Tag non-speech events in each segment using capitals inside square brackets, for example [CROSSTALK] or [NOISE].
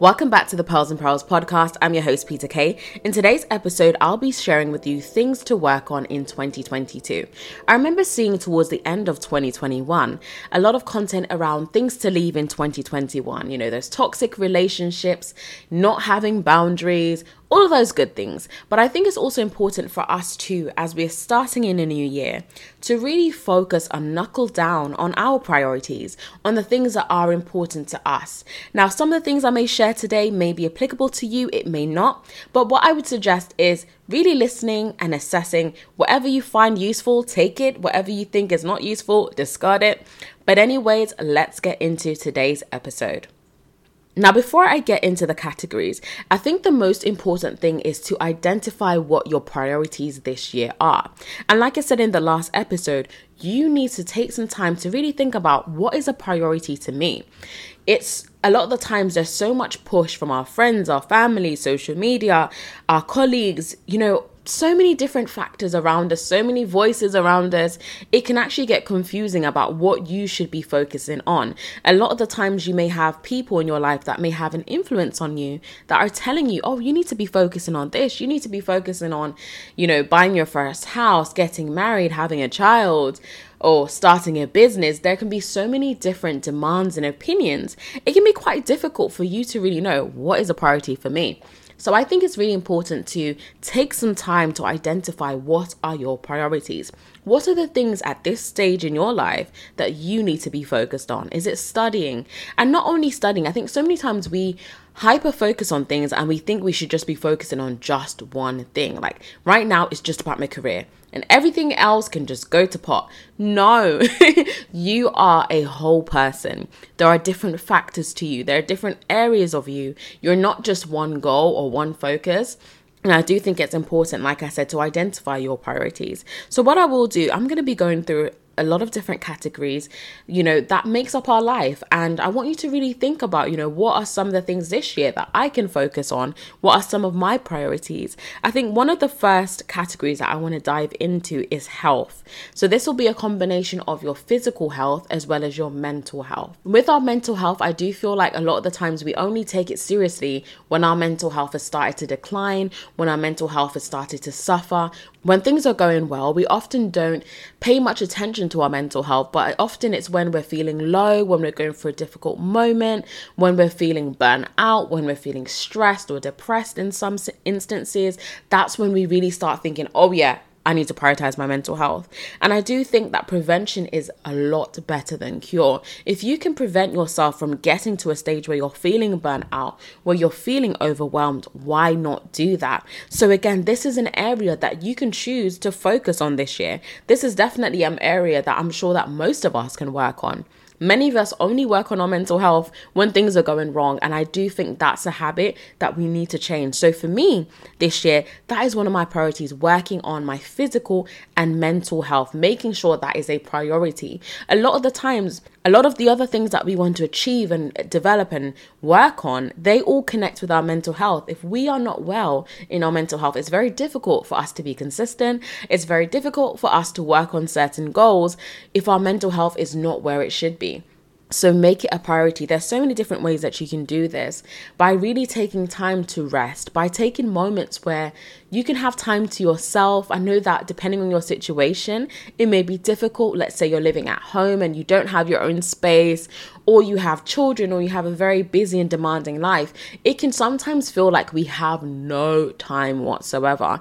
Welcome back to the Pearls and Perils podcast. I'm your host, Peter Kay. In today's episode, I'll be sharing with you things to work on in 2022. I remember seeing towards the end of 2021 a lot of content around things to leave in 2021. You know, those toxic relationships, not having boundaries, all of those good things. But I think it's also important for us too, as we're starting in a new year, to really focus and knuckle down on our priorities, on the things that are important to us. Now, some of the things I may share today may be applicable to you, it may not. But what I would suggest is really listening and assessing whatever you find useful, take it. Whatever you think is not useful, discard it. But, anyways, let's get into today's episode. Now, before I get into the categories, I think the most important thing is to identify what your priorities this year are. And like I said in the last episode, you need to take some time to really think about what is a priority to me. It's a lot of the times there's so much push from our friends, our family, social media, our colleagues, you know, so many different factors around us, so many voices around us, it can actually get confusing about what you should be focusing on. A lot of the times, you may have people in your life that may have an influence on you that are telling you, oh, you need to be focusing on this, you need to be focusing on, you know, buying your first house, getting married, having a child. Or starting a business, there can be so many different demands and opinions. It can be quite difficult for you to really know what is a priority for me. So I think it's really important to take some time to identify what are your priorities. What are the things at this stage in your life that you need to be focused on? Is it studying? And not only studying, I think so many times we hyper focus on things and we think we should just be focusing on just one thing. Like right now, it's just about my career and everything else can just go to pot. No, [LAUGHS] you are a whole person. There are different factors to you, there are different areas of you. You're not just one goal or one focus. And I do think it's important, like I said, to identify your priorities. So, what I will do, I'm going to be going through a lot of different categories, you know, that makes up our life. And I want you to really think about, you know, what are some of the things this year that I can focus on? What are some of my priorities? I think one of the first categories that I want to dive into is health. So this will be a combination of your physical health as well as your mental health. With our mental health, I do feel like a lot of the times we only take it seriously when our mental health has started to decline, when our mental health has started to suffer, when things are going well, we often don't pay much attention to our mental health, but often it's when we're feeling low, when we're going through a difficult moment, when we're feeling burnt out, when we're feeling stressed or depressed in some instances, that's when we really start thinking, oh, yeah, I need to prioritize my mental health. And I do think that prevention is a lot better than cure. If you can prevent yourself from getting to a stage where you're feeling burnt out, where you're feeling overwhelmed, why not do that? So, again, this is an area that you can choose to focus on this year. This is definitely an area that I'm sure that most of us can work on. Many of us only work on our mental health when things are going wrong. And I do think that's a habit that we need to change. So for me this year, that is one of my priorities working on my physical and mental health, making sure that is a priority. A lot of the times, a lot of the other things that we want to achieve and develop and work on, they all connect with our mental health. If we are not well in our mental health, it's very difficult for us to be consistent. It's very difficult for us to work on certain goals if our mental health is not where it should be. So make it a priority. There's so many different ways that you can do this by really taking time to rest, by taking moments where you can have time to yourself. I know that depending on your situation, it may be difficult. Let's say you're living at home and you don't have your own space, or you have children, or you have a very busy and demanding life. It can sometimes feel like we have no time whatsoever.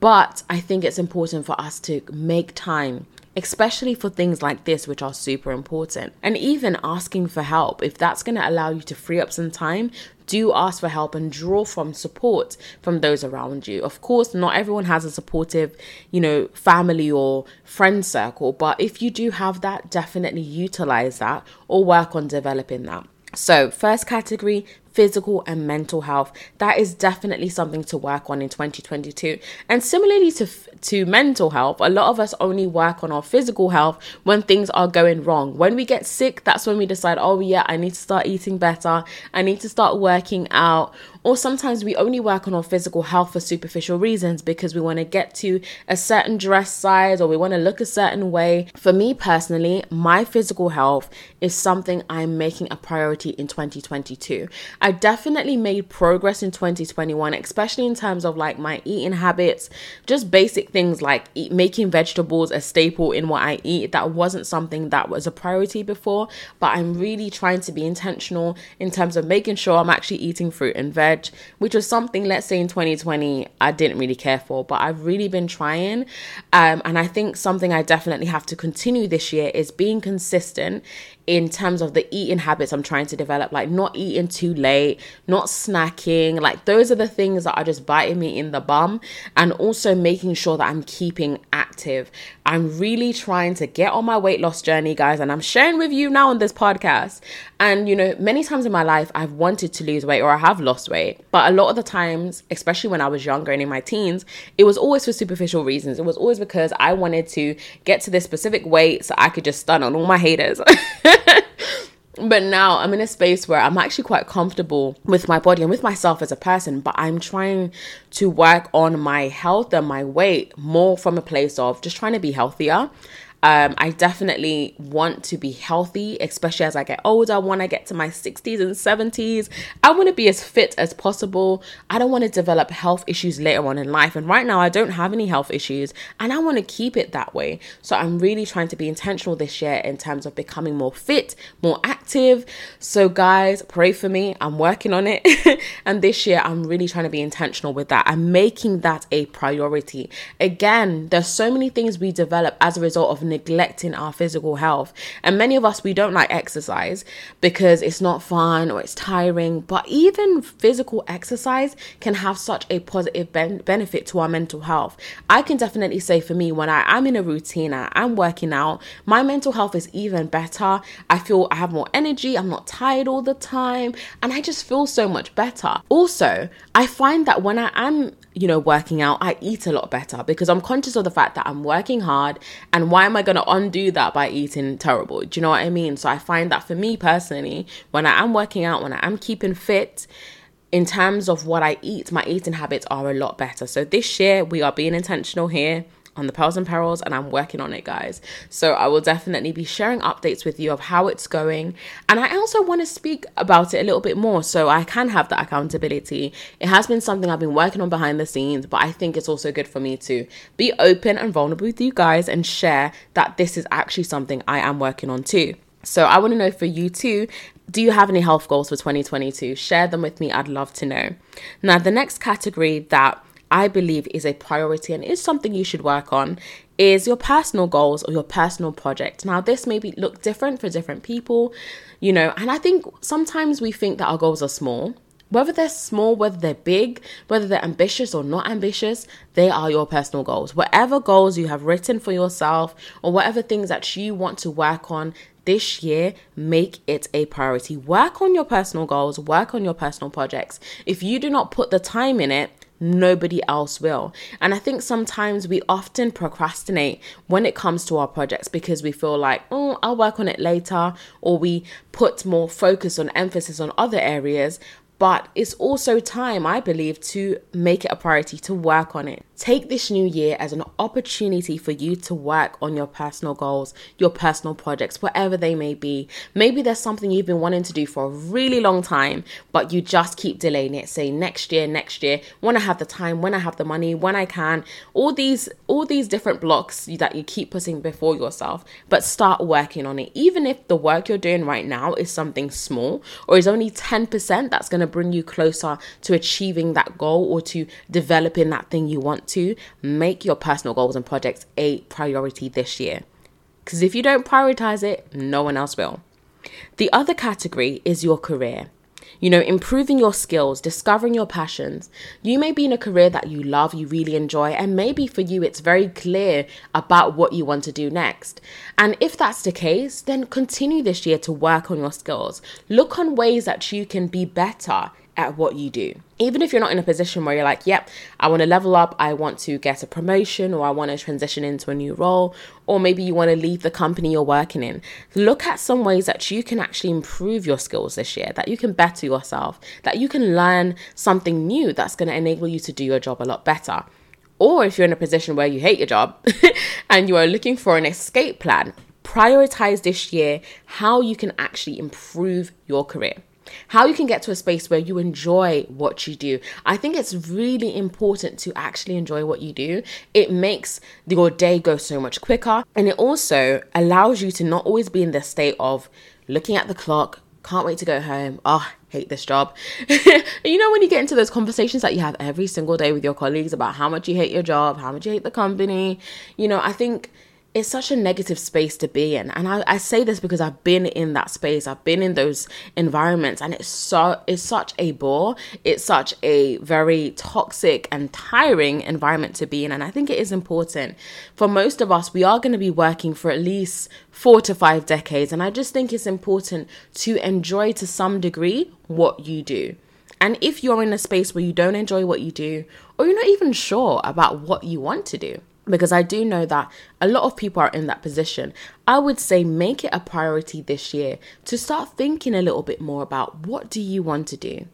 But I think it's important for us to make time especially for things like this, which are super important. And even asking for help, if that's going to allow you to free up some time, do ask for help and draw from support from those around you. Of course, not everyone has a supportive, you know, family or friend circle, but if you do have that, definitely utilize that or work on developing that. So, first category, physical and mental health. That is definitely something to work on in 2022. And similarly to to mental health, a lot of us only work on our physical health when things are going wrong. When we get sick, that's when we decide, "Oh yeah, I need to start eating better. I need to start working out." Or sometimes we only work on our physical health for superficial reasons because we want to get to a certain dress size or we want to look a certain way. For me personally, my physical health is something I'm making a priority in 2022. I definitely made progress in 2021, especially in terms of like my eating habits, just basic things like eat, making vegetables a staple in what I eat. That wasn't something that was a priority before, but I'm really trying to be intentional in terms of making sure I'm actually eating fruit and veg, which was something, let's say in 2020, I didn't really care for, but I've really been trying. Um, and I think something I definitely have to continue this year is being consistent in terms of the eating habits I'm trying to develop, like not eating too late, not snacking. Like those are the things that are just biting me in the bum. And also making sure that I'm keeping active. I'm really trying to get on my weight loss journey, guys, and I'm sharing with you now on this podcast. And you know, many times in my life, I've wanted to lose weight or I have lost weight. But a lot of the times, especially when I was younger and in my teens, it was always for superficial reasons. It was always because I wanted to get to this specific weight so I could just stun on all my haters. [LAUGHS] [LAUGHS] but now I'm in a space where I'm actually quite comfortable with my body and with myself as a person, but I'm trying to work on my health and my weight more from a place of just trying to be healthier. Um, I definitely want to be healthy, especially as I get older. When I get to my 60s and 70s, I want to be as fit as possible. I don't want to develop health issues later on in life. And right now, I don't have any health issues, and I want to keep it that way. So I'm really trying to be intentional this year in terms of becoming more fit, more active. So, guys, pray for me. I'm working on it. [LAUGHS] and this year, I'm really trying to be intentional with that. I'm making that a priority. Again, there's so many things we develop as a result of neglecting our physical health. And many of us, we don't like exercise because it's not fun or it's tiring. But even physical exercise can have such a positive ben- benefit to our mental health. I can definitely say for me, when I am in a routine, I am working out, my mental health is even better. I feel I have more energy, I'm not tired all the time, and I just feel so much better. Also, I find that when I am you know, working out, I eat a lot better because I'm conscious of the fact that I'm working hard and why am I going to undo that by eating terrible? Do you know what I mean? So I find that for me personally, when I am working out, when I am keeping fit, in terms of what I eat, my eating habits are a lot better. So this year, we are being intentional here on the Pearls and Perils, and I'm working on it, guys. So I will definitely be sharing updates with you of how it's going. And I also want to speak about it a little bit more so I can have that accountability. It has been something I've been working on behind the scenes, but I think it's also good for me to be open and vulnerable with you guys and share that this is actually something I am working on too. So I want to know for you too, do you have any health goals for 2022? Share them with me. I'd love to know. Now, the next category that I believe is a priority and is something you should work on is your personal goals or your personal project. Now, this may be look different for different people, you know, and I think sometimes we think that our goals are small. Whether they're small, whether they're big, whether they're ambitious or not ambitious, they are your personal goals. Whatever goals you have written for yourself or whatever things that you want to work on this year, make it a priority. Work on your personal goals, work on your personal projects. If you do not put the time in it, nobody else will. And I think sometimes we often procrastinate when it comes to our projects because we feel like, oh, I'll work on it later, or we put more focus on emphasis on other areas. But it's also time, I believe, to make it a priority to work on it. Take this new year as an opportunity for you to work on your personal goals, your personal projects, whatever they may be. Maybe there's something you've been wanting to do for a really long time, but you just keep delaying it. Say next year, next year, when I have the time, when I have the money, when I can. All these all these different blocks that you keep putting before yourself, but start working on it. Even if the work you're doing right now is something small or is only 10%, that's going to bring you closer to achieving that goal or to developing that thing you want to make your personal goals and projects a priority this year. Because if you don't prioritize it, no one else will. The other category is your career. You know, improving your skills, discovering your passions. You may be in a career that you love, you really enjoy, and maybe for you it's very clear about what you want to do next. And if that's the case, then continue this year to work on your skills. Look on ways that you can be better at what you do. Even if you're not in a position where you're like, yep, I want to level up, I want to get a promotion, or I want to transition into a new role, or maybe you want to leave the company you're working in. Look at some ways that you can actually improve your skills this year, that you can better yourself, that you can learn something new that's going to enable you to do your job a lot better. Or if you're in a position where you hate your job [LAUGHS] and you are looking for an escape plan, prioritize this year how you can actually improve your career. How you can get to a space where you enjoy what you do. I think it's really important to actually enjoy what you do. It makes your day go so much quicker and it also allows you to not always be in the state of looking at the clock, can't wait to go home. Oh, hate this job. [LAUGHS] you know, when you get into those conversations that you have every single day with your colleagues about how much you hate your job, how much you hate the company, you know, I think it's such a negative space to be in. And I, I say this because i've been in that space. I've been in those environments and it's so it's such a bore. It's such a very toxic and tiring environment to be in. And i think it is important for most of us we are going to be working for at least four to five decades. And i just think it's important to enjoy to some degree what you do. And if you're in a space where you don't enjoy what you do or you're not even sure about what you want to do because I do know that a lot of people are in that position. I would say make it a priority this year to start thinking a little bit more about what do you want to do?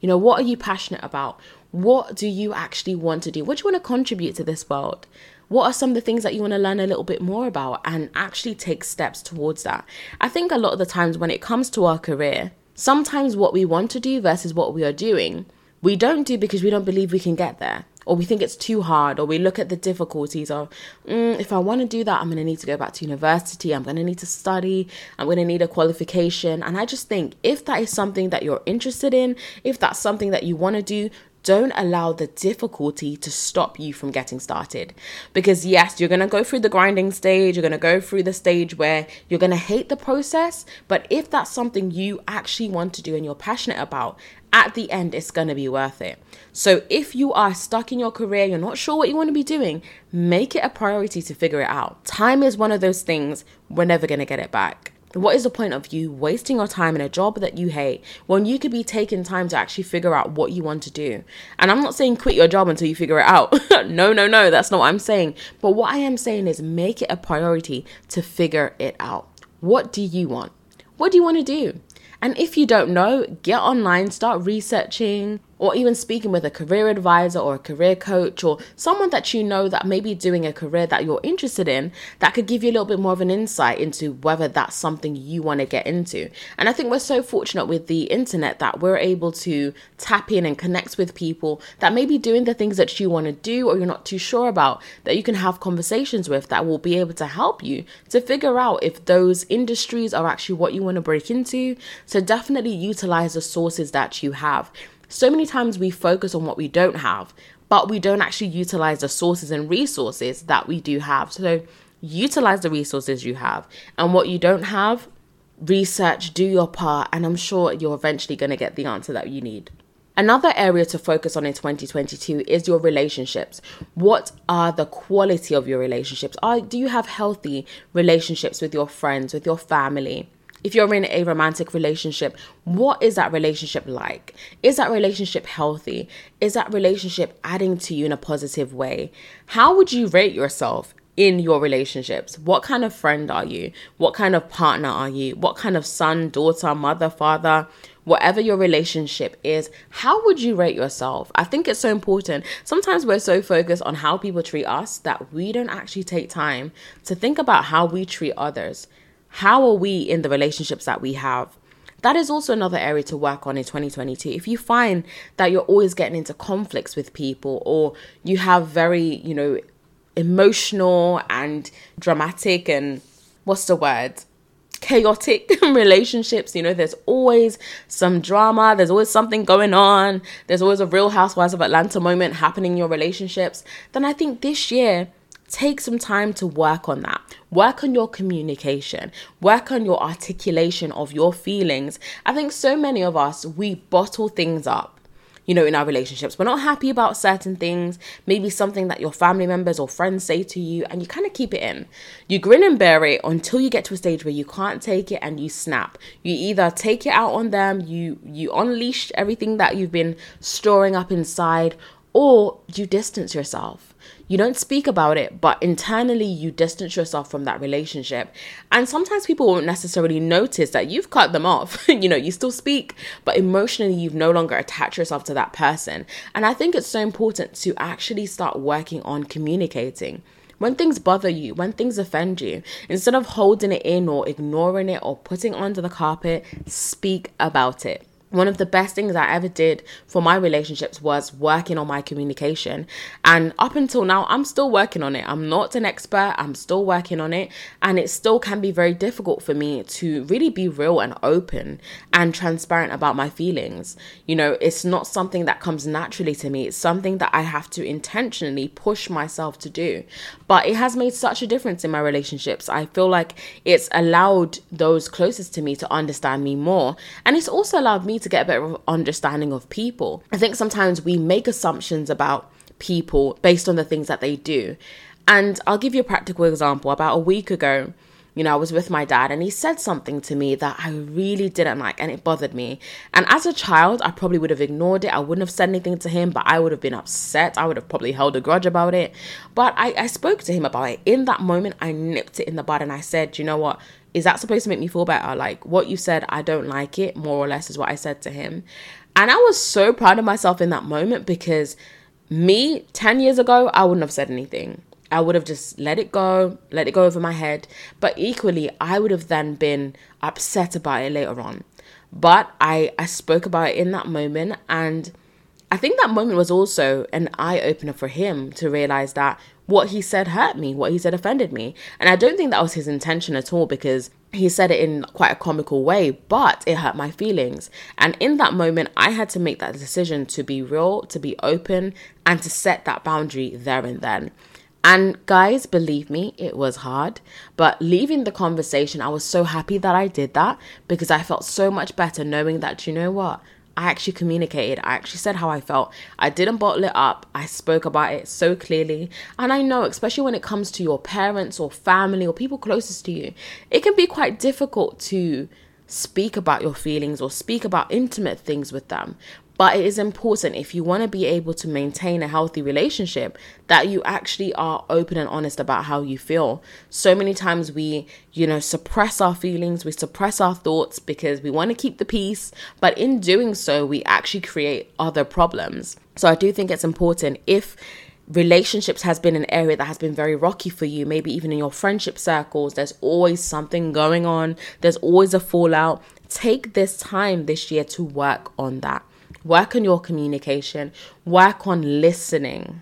You know, what are you passionate about? What do you actually want to do? What do you want to contribute to this world? What are some of the things that you want to learn a little bit more about and actually take steps towards that? I think a lot of the times when it comes to our career, sometimes what we want to do versus what we are doing, we don't do because we don't believe we can get there or we think it's too hard, or we look at the difficulties of, mm, if I want to do that, I'm going to need to go back to university, I'm going to need to study, I'm going to need a qualification. And I just think if that is something that you're interested in, if that's something that you want to do, don't allow the difficulty to stop you from getting started. Because, yes, you're to go through the grinding stage, you're to go through the stage where you're to hate the process. But if that's something you actually want to do and you're passionate about, at the end, it's going to be worth it. So, if you are stuck in your career, you're not sure what you want to be doing, make it a priority to figure it out. Time is one of those things we're never going to get it back. What is the point of you wasting your time in a job that you hate when you could be taking time to actually figure out what you want to do? And I'm not saying quit your job until you figure it out. [LAUGHS] no, no, no, that's not what I'm saying. But what I am saying is make it a priority to figure it out. What do you want? What do you want to do? And if you don't know, get online, start researching, or even speaking with a career advisor or a career coach or someone that you know that may be doing a career that you're interested in that could give you a little bit more of an insight into whether that's something you want to get into. And I think we're so fortunate with the internet that we're able to tap in and connect with people that may be doing the things that you want to do or you're not too sure about that you can have conversations with that will be able to help you to figure out if those industries are actually what you want to break into. So definitely utilize the sources that you have. So many times we focus on what we don't have, but we don't actually utilize the sources and resources that we do have. So utilize the resources you have, and what you don't have, research, do your part, and I'm sure you're eventually going to get the answer that you need. Another area to focus on in 2022 is your relationships. What are the quality of your relationships? Are do you have healthy relationships with your friends, with your family? If you're in a romantic relationship, what is that relationship like? Is that relationship healthy? Is that relationship adding to you in a positive way? How would you rate yourself in your relationships? What kind of friend are you? What kind of partner are you? What kind of son, daughter, mother, father? Whatever your relationship is, how would you rate yourself? I think it's so important. Sometimes we're so focused on how people treat us that we don't actually take time to think about how we treat others. How are we in the relationships that we have? That is also another area to work on in 2022. If you find that you're always getting into conflicts with people or you have very, you know, emotional and dramatic and what's the word? chaotic [LAUGHS] relationships. You know, there's always some drama, there's always something going on, there's always a real Housewives of Atlanta moment happening in your relationships. Then I think this year take some time to work on that. Work on your communication, work on your articulation of your feelings. I think so many of us, we bottle things up. You know, in our relationships, we're not happy about certain things, maybe something that your family members or friends say to you, and you kind of keep it in. You grin and bear it until you get to a stage where you can't take it and you snap. You either take it out on them, you you unleash everything that you've been storing up inside, or you distance yourself you don't speak about it, but internally you distance yourself from that relationship. And sometimes people won't necessarily notice that you've cut them off. [LAUGHS] you know, you still speak, but emotionally you've no longer attached yourself to that person. And I think it's so important to actually start working on communicating. When things bother you, when things offend you, instead of holding it in or ignoring it or putting it under the carpet, speak about it one of the best things I ever did for my relationships was working on my communication. And up until now, I'm still working on it. I'm not an expert, I'm still working on it. And it still can be very difficult for me to really be real and open and transparent about my feelings. You know, it's not something that comes naturally to me, it's something that I have to intentionally push myself to do. But it has made such a difference in my relationships. I feel like it's allowed those closest to me to understand me more. And it's also allowed me to get a better understanding of people. I think sometimes we make assumptions about people based on the things that they do. And I'll give you a practical example. About a week ago, you know, I was with my dad and he said something to me that I really didn't like and it bothered me. And as a child, I probably would have ignored it. I wouldn't have said anything to him, but I would have been upset. I would have probably held a grudge about it. But I, I spoke to him about it. In that moment, I nipped it in the bud and I said, you know what? Is that supposed to make me feel better? Like what you said, I don't like it, more or less, is what I said to him. And I was so proud of myself in that moment because me 10 years ago, I wouldn't have said anything. I would have just let it go, let it go over my head. But equally, I would have then been upset about it later on. But I, I spoke about it in that moment. And I think that moment was also an eye opener for him to realize that what he said hurt me, what he said offended me. And I don't think that was his intention at all because he said it in quite a comical way, but it hurt my feelings. And in that moment, I had to make that decision to be real, to be open, and to set that boundary there and then. And guys, believe me, it was hard. But leaving the conversation, I was so happy that I did that because I felt so much better knowing that, you know what? I actually communicated. I actually said how I felt. I didn't bottle it up. I spoke about it so clearly. And I know, especially when it comes to your parents or family or people closest to you, it can be quite difficult to speak about your feelings or speak about intimate things with them. But it is important if you want to be able to maintain a healthy relationship that you actually are open and honest about how you feel. So many times we, you know, suppress our feelings, we suppress our thoughts because we want to keep the peace, but in doing so, we actually create other problems. So I do think it's important if relationships has been an area that has been very rocky for you. Maybe even in your friendship circles there's always something going on. There's always a fallout. Take this time this year to work on that. Work on your communication, work on listening.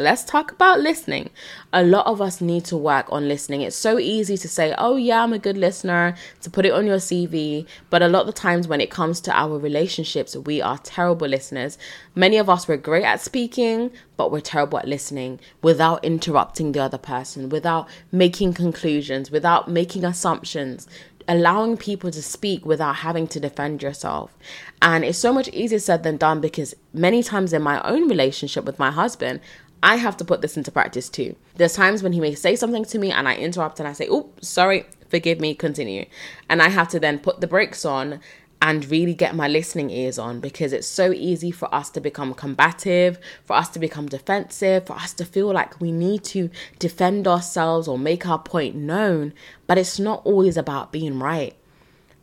Let's talk about listening. A lot of us need to work on listening. It's so easy to say, oh, yeah, I'm a good listener, to put it on your CV. But a lot of the times when it comes to our relationships, we are terrible listeners. Many of us, we're great at speaking, but we're terrible at listening without interrupting the other person, without making conclusions, without making assumptions allowing people to speak without having to defend yourself. And it's so much easier said than done because many times in my own relationship with my husband, I have to put this into practice too. There's times when he may say something to me and I interrupt and I say, Oh, sorry, forgive me, continue. And I have to then put the brakes on and really get my listening ears on because it's so easy for us to become combative, for us to become defensive, for us to feel like we need to defend ourselves or make our point known. But it's not always about being right.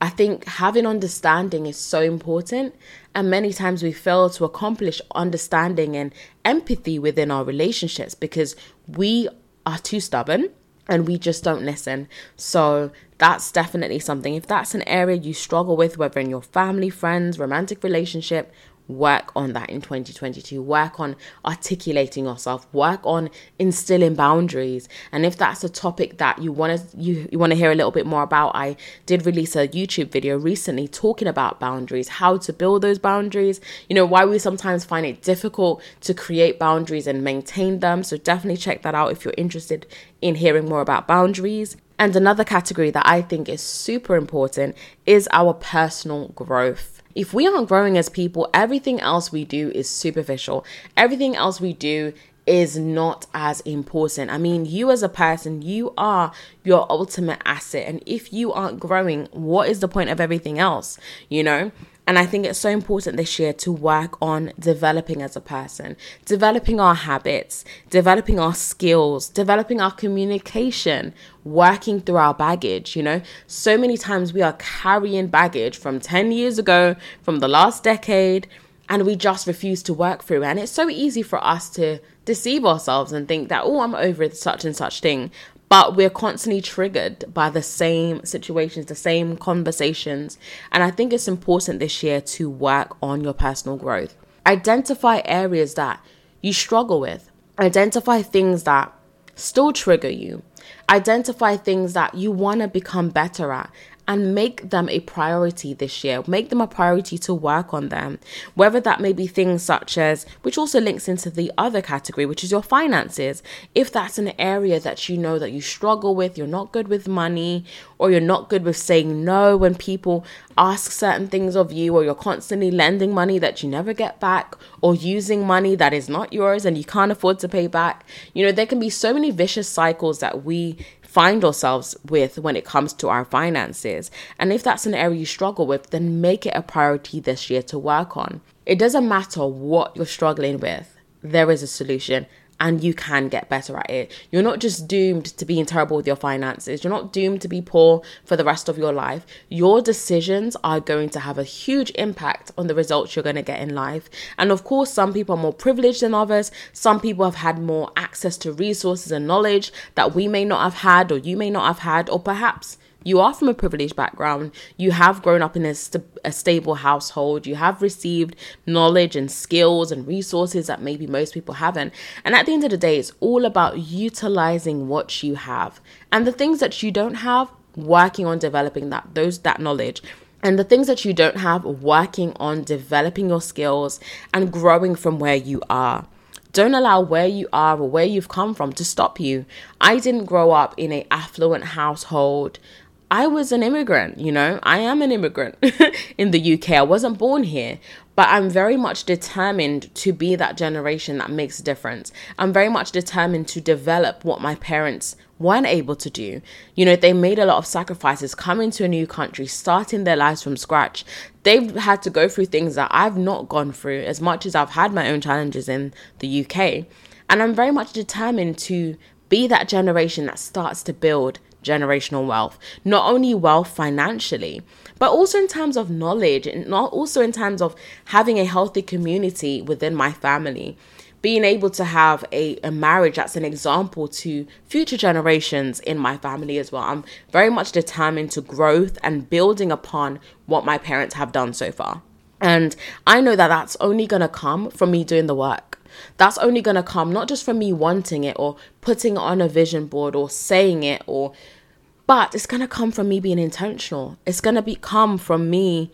I think having understanding is so important, and many times we fail to accomplish understanding and empathy within our relationships because we are too stubborn and we just don't listen. So that's definitely something. If that's an area you struggle with, whether in your family, friends, romantic relationship, work on that in 2022 work on articulating yourself. Work on instilling boundaries. And if that's a topic that you want to you, you want to hear a little bit more about i did release a youtube video recently talking about boundaries how to build those boundaries you know why we sometimes find it difficult to create boundaries and maintain them. So definitely check that out if you're interested in hearing more about boundaries. And another category that i think is super important is our personal growth if we aren't growing as people, everything else we do is superficial. Everything else we do is not as important. I mean, you as a person, you are your ultimate asset. And if you aren't growing, what is the point of everything else? You know? And I think it's so important this year to work on developing as a person, developing our habits, developing our skills, developing our communication, working through our baggage. You know, so many times we are carrying baggage from 10 years ago, from the last decade, and we just refuse to work through. And it's so easy for us to deceive ourselves and think that, oh, I'm over such and such thing. But we're constantly triggered by the same situations, the same conversations. And I think it's important this year to work on your personal growth. Identify areas that you struggle with, identify things that still trigger you, identify things that you want to become better at, and make them a priority this year. Make them a priority to work on them. Whether that may be things such as, which also links into the other category, which is your finances. If that's an area that you know that you struggle with, you're not good with money, or you're not good with saying no when people ask certain things of you, or you're constantly lending money that you never get back, or using money that is not yours and you can't afford to pay back. You know, there can be so many vicious cycles that we find ourselves with when it comes to our finances. And if that's an area you struggle with, then make it a priority this year to work on. It doesn't matter what you're struggling with, there is a solution and you can get better at it. You're not just doomed to being terrible with your finances. You're not doomed to be poor for the rest of your life. Your decisions are going to have a huge impact on the results you're going to get in life. And of course, some people are more privileged than others. Some people have had more access to resources and knowledge that we may not have had, or you may not have had, or perhaps you are from a privileged background, you have grown up in a, st- a, stable household, you have received knowledge and skills and resources that maybe most people haven't. And at the end of the day, it's all about utilizing what you have and the things that you don't have, working on developing that those that knowledge and the things that you don't have, working on developing your skills and growing from where you are. Don't allow where you are or where you've come from to stop you. I didn't grow up in a affluent household. I was an immigrant, you know, I am an immigrant [LAUGHS] in the UK. I wasn't born here, but I'm very much determined to be that generation that makes a difference. I'm very much determined to develop what my parents weren't able to do. You know, they made a lot of sacrifices coming to a new country, starting their lives from scratch. They've had to go through things that I've not gone through as much as I've had my own challenges in the UK. And I'm very much determined to be that generation that starts to build generational wealth, not only wealth financially, but also in terms of knowledge and not also in terms of having a healthy community within my family. Being able to have a, a marriage that's an example to future generations in my family as well. I'm very much determined to growth and building upon what my parents have done so far. And I know that that's only going to come from me doing the work. That's only going to come not just from me wanting it or putting it on a vision board or saying it or but it's going to come from me being intentional. It's going to be come from me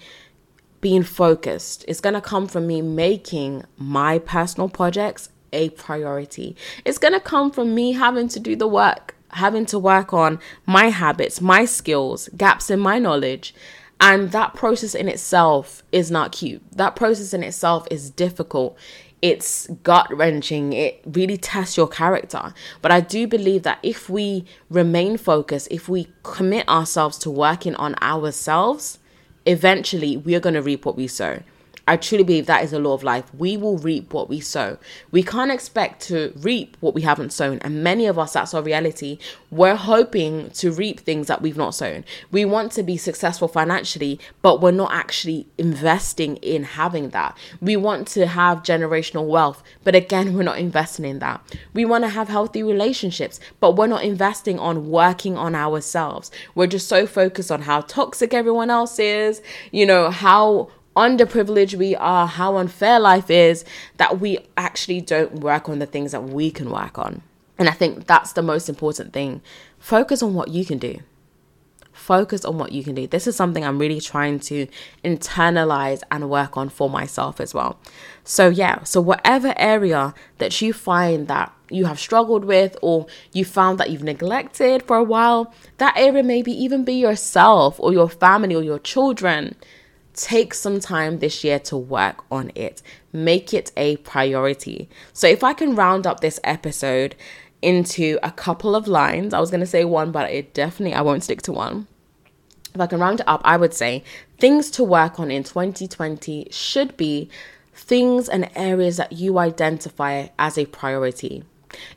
being focused. It's going to come from me making my personal projects a priority. It's going to come from me having to do the work, having to work on my habits, my skills, gaps in my knowledge. And that process in itself is not cute. That process in itself is difficult it's gut wrenching. It really tests your character. But I do believe that if we remain focused, if we commit ourselves to working on ourselves, eventually we are going to reap what we sow. I truly believe that is a law of life. We will reap what we sow. We can't expect to reap what we haven't sown. And many of us, that's our reality. We're hoping to reap things that we've not sown. We want to be successful financially, but we're not actually investing in having that. We want to have generational wealth, but again, we're not investing in that. We want to have healthy relationships, but we're not investing on working on ourselves. We're just so focused on how toxic everyone else is, you know, how underprivileged we are, how unfair life is, that we actually don't work on the things that we can work on. And I think that's the most important thing. Focus on what you can do. Focus on what you can do. This is something I'm really trying to internalize and work on for myself as well. So, yeah, so whatever area that you find that you have struggled with or you found that you've neglected for a while, that area maybe even be yourself or your family or your children take some time this year to work on it. Make it a priority. So, if I can round up this episode into a couple of lines, I was going to say one, but it definitely, I won't stick to one. If I can round it up, I would say things to work on in 2020 should be things and areas that you identify as a priority.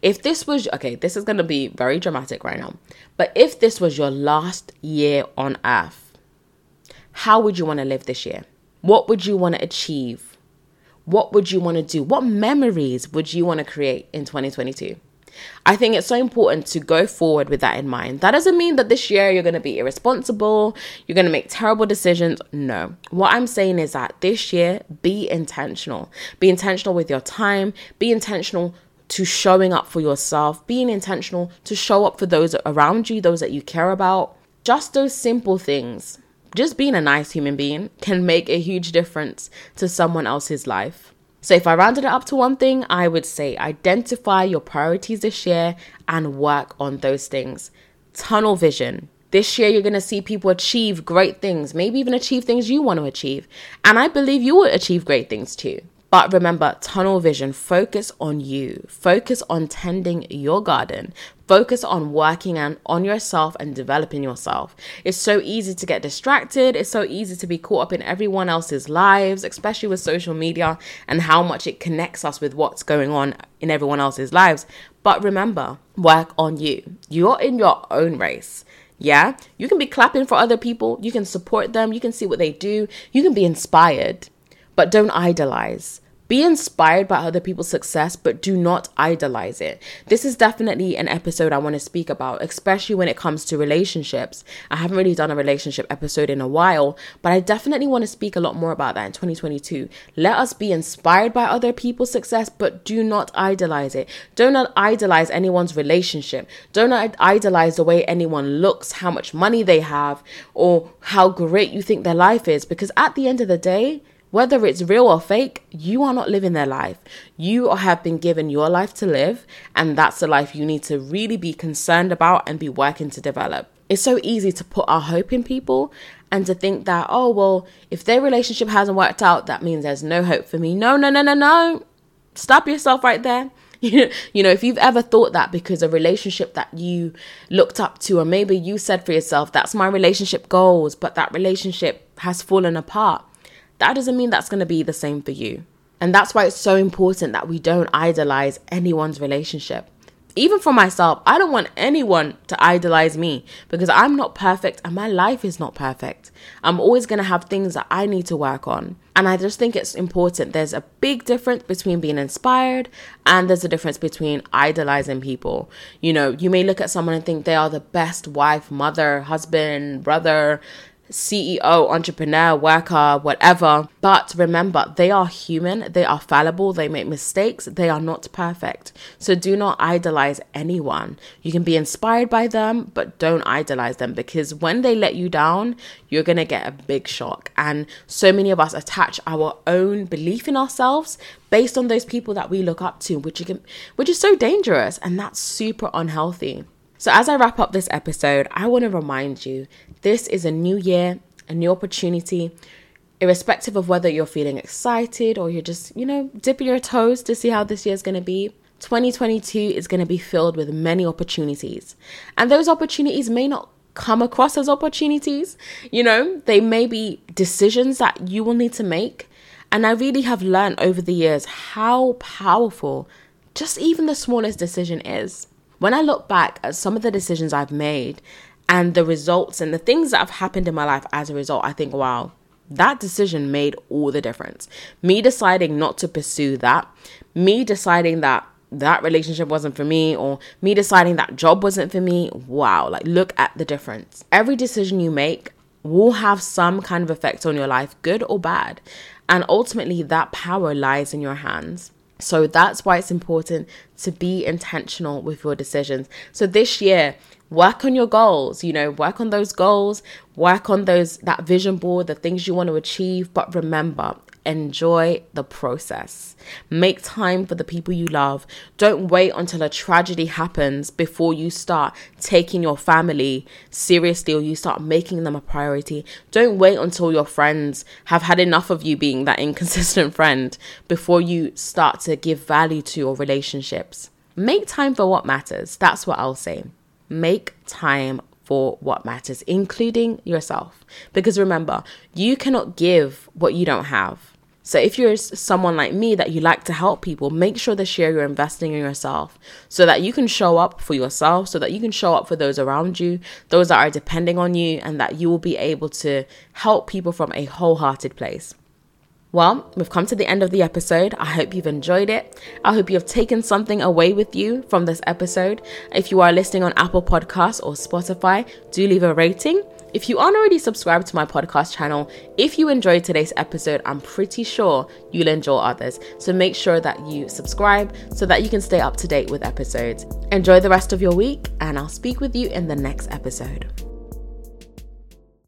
If this was, okay, this is going to be very dramatic right now, but if this was your last year on earth, how would you want to live this year? What would you want to achieve? What would you want to do? What memories would you want to create in 2022? I think it's so important to go forward with that in mind. That doesn't mean that this year you're going to be irresponsible, you're going to make terrible decisions. No. What I'm saying is that this year, be intentional. Be intentional with your time, be intentional to showing up for yourself, being intentional to show up for those around you, those that you care about. Just those simple things. Just being a nice human being can make a huge difference to someone else's life. So, if I rounded it up to one thing, I would say identify your priorities this year and work on those things. Tunnel vision. This year, you're going to see people achieve great things, maybe even achieve things you want to achieve. And I believe you will achieve great things too. But remember, tunnel vision, focus on you, focus on tending your garden, focus on working and on yourself and developing yourself. It's so easy to get distracted, it's so easy to be caught up in everyone else's lives, especially with social media and how much it connects us with what's going on in everyone else's lives. But remember, work on you. You're in your own race. Yeah, you can be clapping for other people, you can support them, you can see what they do, you can be inspired, but don't idolize. Be inspired by other people's success, but do not idolize it. This is definitely an episode I want to speak about, especially when it comes to relationships. I haven't really done a relationship episode in a while, but I definitely want to speak a lot more about that in 2022. Let us be inspired by other people's success, but do not idolize it. Do not idolize anyone's relationship. Do not idolize the way anyone looks, how much money they have, or how great you think their life is, because at the end of the day, whether it's real or fake, you are not living their life. You have been given your life to live, and that's the life you need to really be concerned about and be working to develop. It's so easy to put our hope in people and to think that, oh, well, if their relationship hasn't worked out, that means there's no hope for me. No, no, no, no, no. Stop yourself right there. [LAUGHS] you know, if you've ever thought that because a relationship that you looked up to, or maybe you said for yourself, that's my relationship goals, but that relationship has fallen apart that doesn't mean that's going to be the same for you. And that's why it's so important that we don't idolize anyone's relationship. Even for myself, I don't want anyone to idolize me because I'm not perfect and my life is not perfect. I'm always going to have things that I need to work on. And I just think it's important. There's a big difference between being inspired and there's a difference between idolizing people. You know, you may look at someone and think they are the best wife, mother, husband, brother, CEO, entrepreneur, worker, whatever. But remember, they are human, they are fallible, they make mistakes, they are not perfect. So do not idolize anyone. You can be inspired by them, but don't idolize them because when they let you down, you're going to get a big shock. And so many of us attach our own belief in ourselves based on those people that we look up to, which, can, which is so dangerous and that's super unhealthy. So, as I wrap up this episode, I want to remind you this is a new year, a new opportunity, irrespective of whether you're feeling excited or you're just, you know, dipping your toes to see how this year is going to be. 2022 is going to be filled with many opportunities. And those opportunities may not come across as opportunities, you know, they may be decisions that you will need to make. And I really have learned over the years how powerful just even the smallest decision is. When I look back at some of the decisions I've made and the results and the things that have happened in my life as a result, I think, wow, that decision made all the difference. Me deciding not to pursue that, me deciding that that relationship wasn't for me, or me deciding that job wasn't for me, wow, like look at the difference. Every decision you make will have some kind of effect on your life, good or bad. And ultimately, that power lies in your hands. So that's why it's important to be intentional with your decisions. So this year, work on your goals, you know, work on those goals, work on those that vision board, the things you want to achieve, but remember, enjoy the process. Make time for the people you love. Don't wait until a tragedy happens before you start taking your family seriously or you start making them a priority. Don't wait until your friends have had enough of you being that [LAUGHS] inconsistent friend before you start to give value to your relationships. Make time for what matters. That's what I'll say. Make time for what matters, including yourself. Because remember, you cannot give what you don't have. So if you're someone like me that you like to help people, make sure this year you're investing in yourself so that you can show up for yourself, so that you can show up for those around you, those that are depending on you, and that you will be able to help people from a wholehearted place. Well, we've come to the end of the episode. I hope you've enjoyed it. I hope you have taken something away with you from this episode. If you are listening on Apple Podcasts or Spotify, do leave a rating. If you aren't already subscribed to my podcast channel, if you enjoyed today's episode, I'm pretty sure you'll enjoy others. So make sure that you subscribe so that you can stay up to date with episodes. Enjoy the rest of your week, and I'll speak with you in the next episode.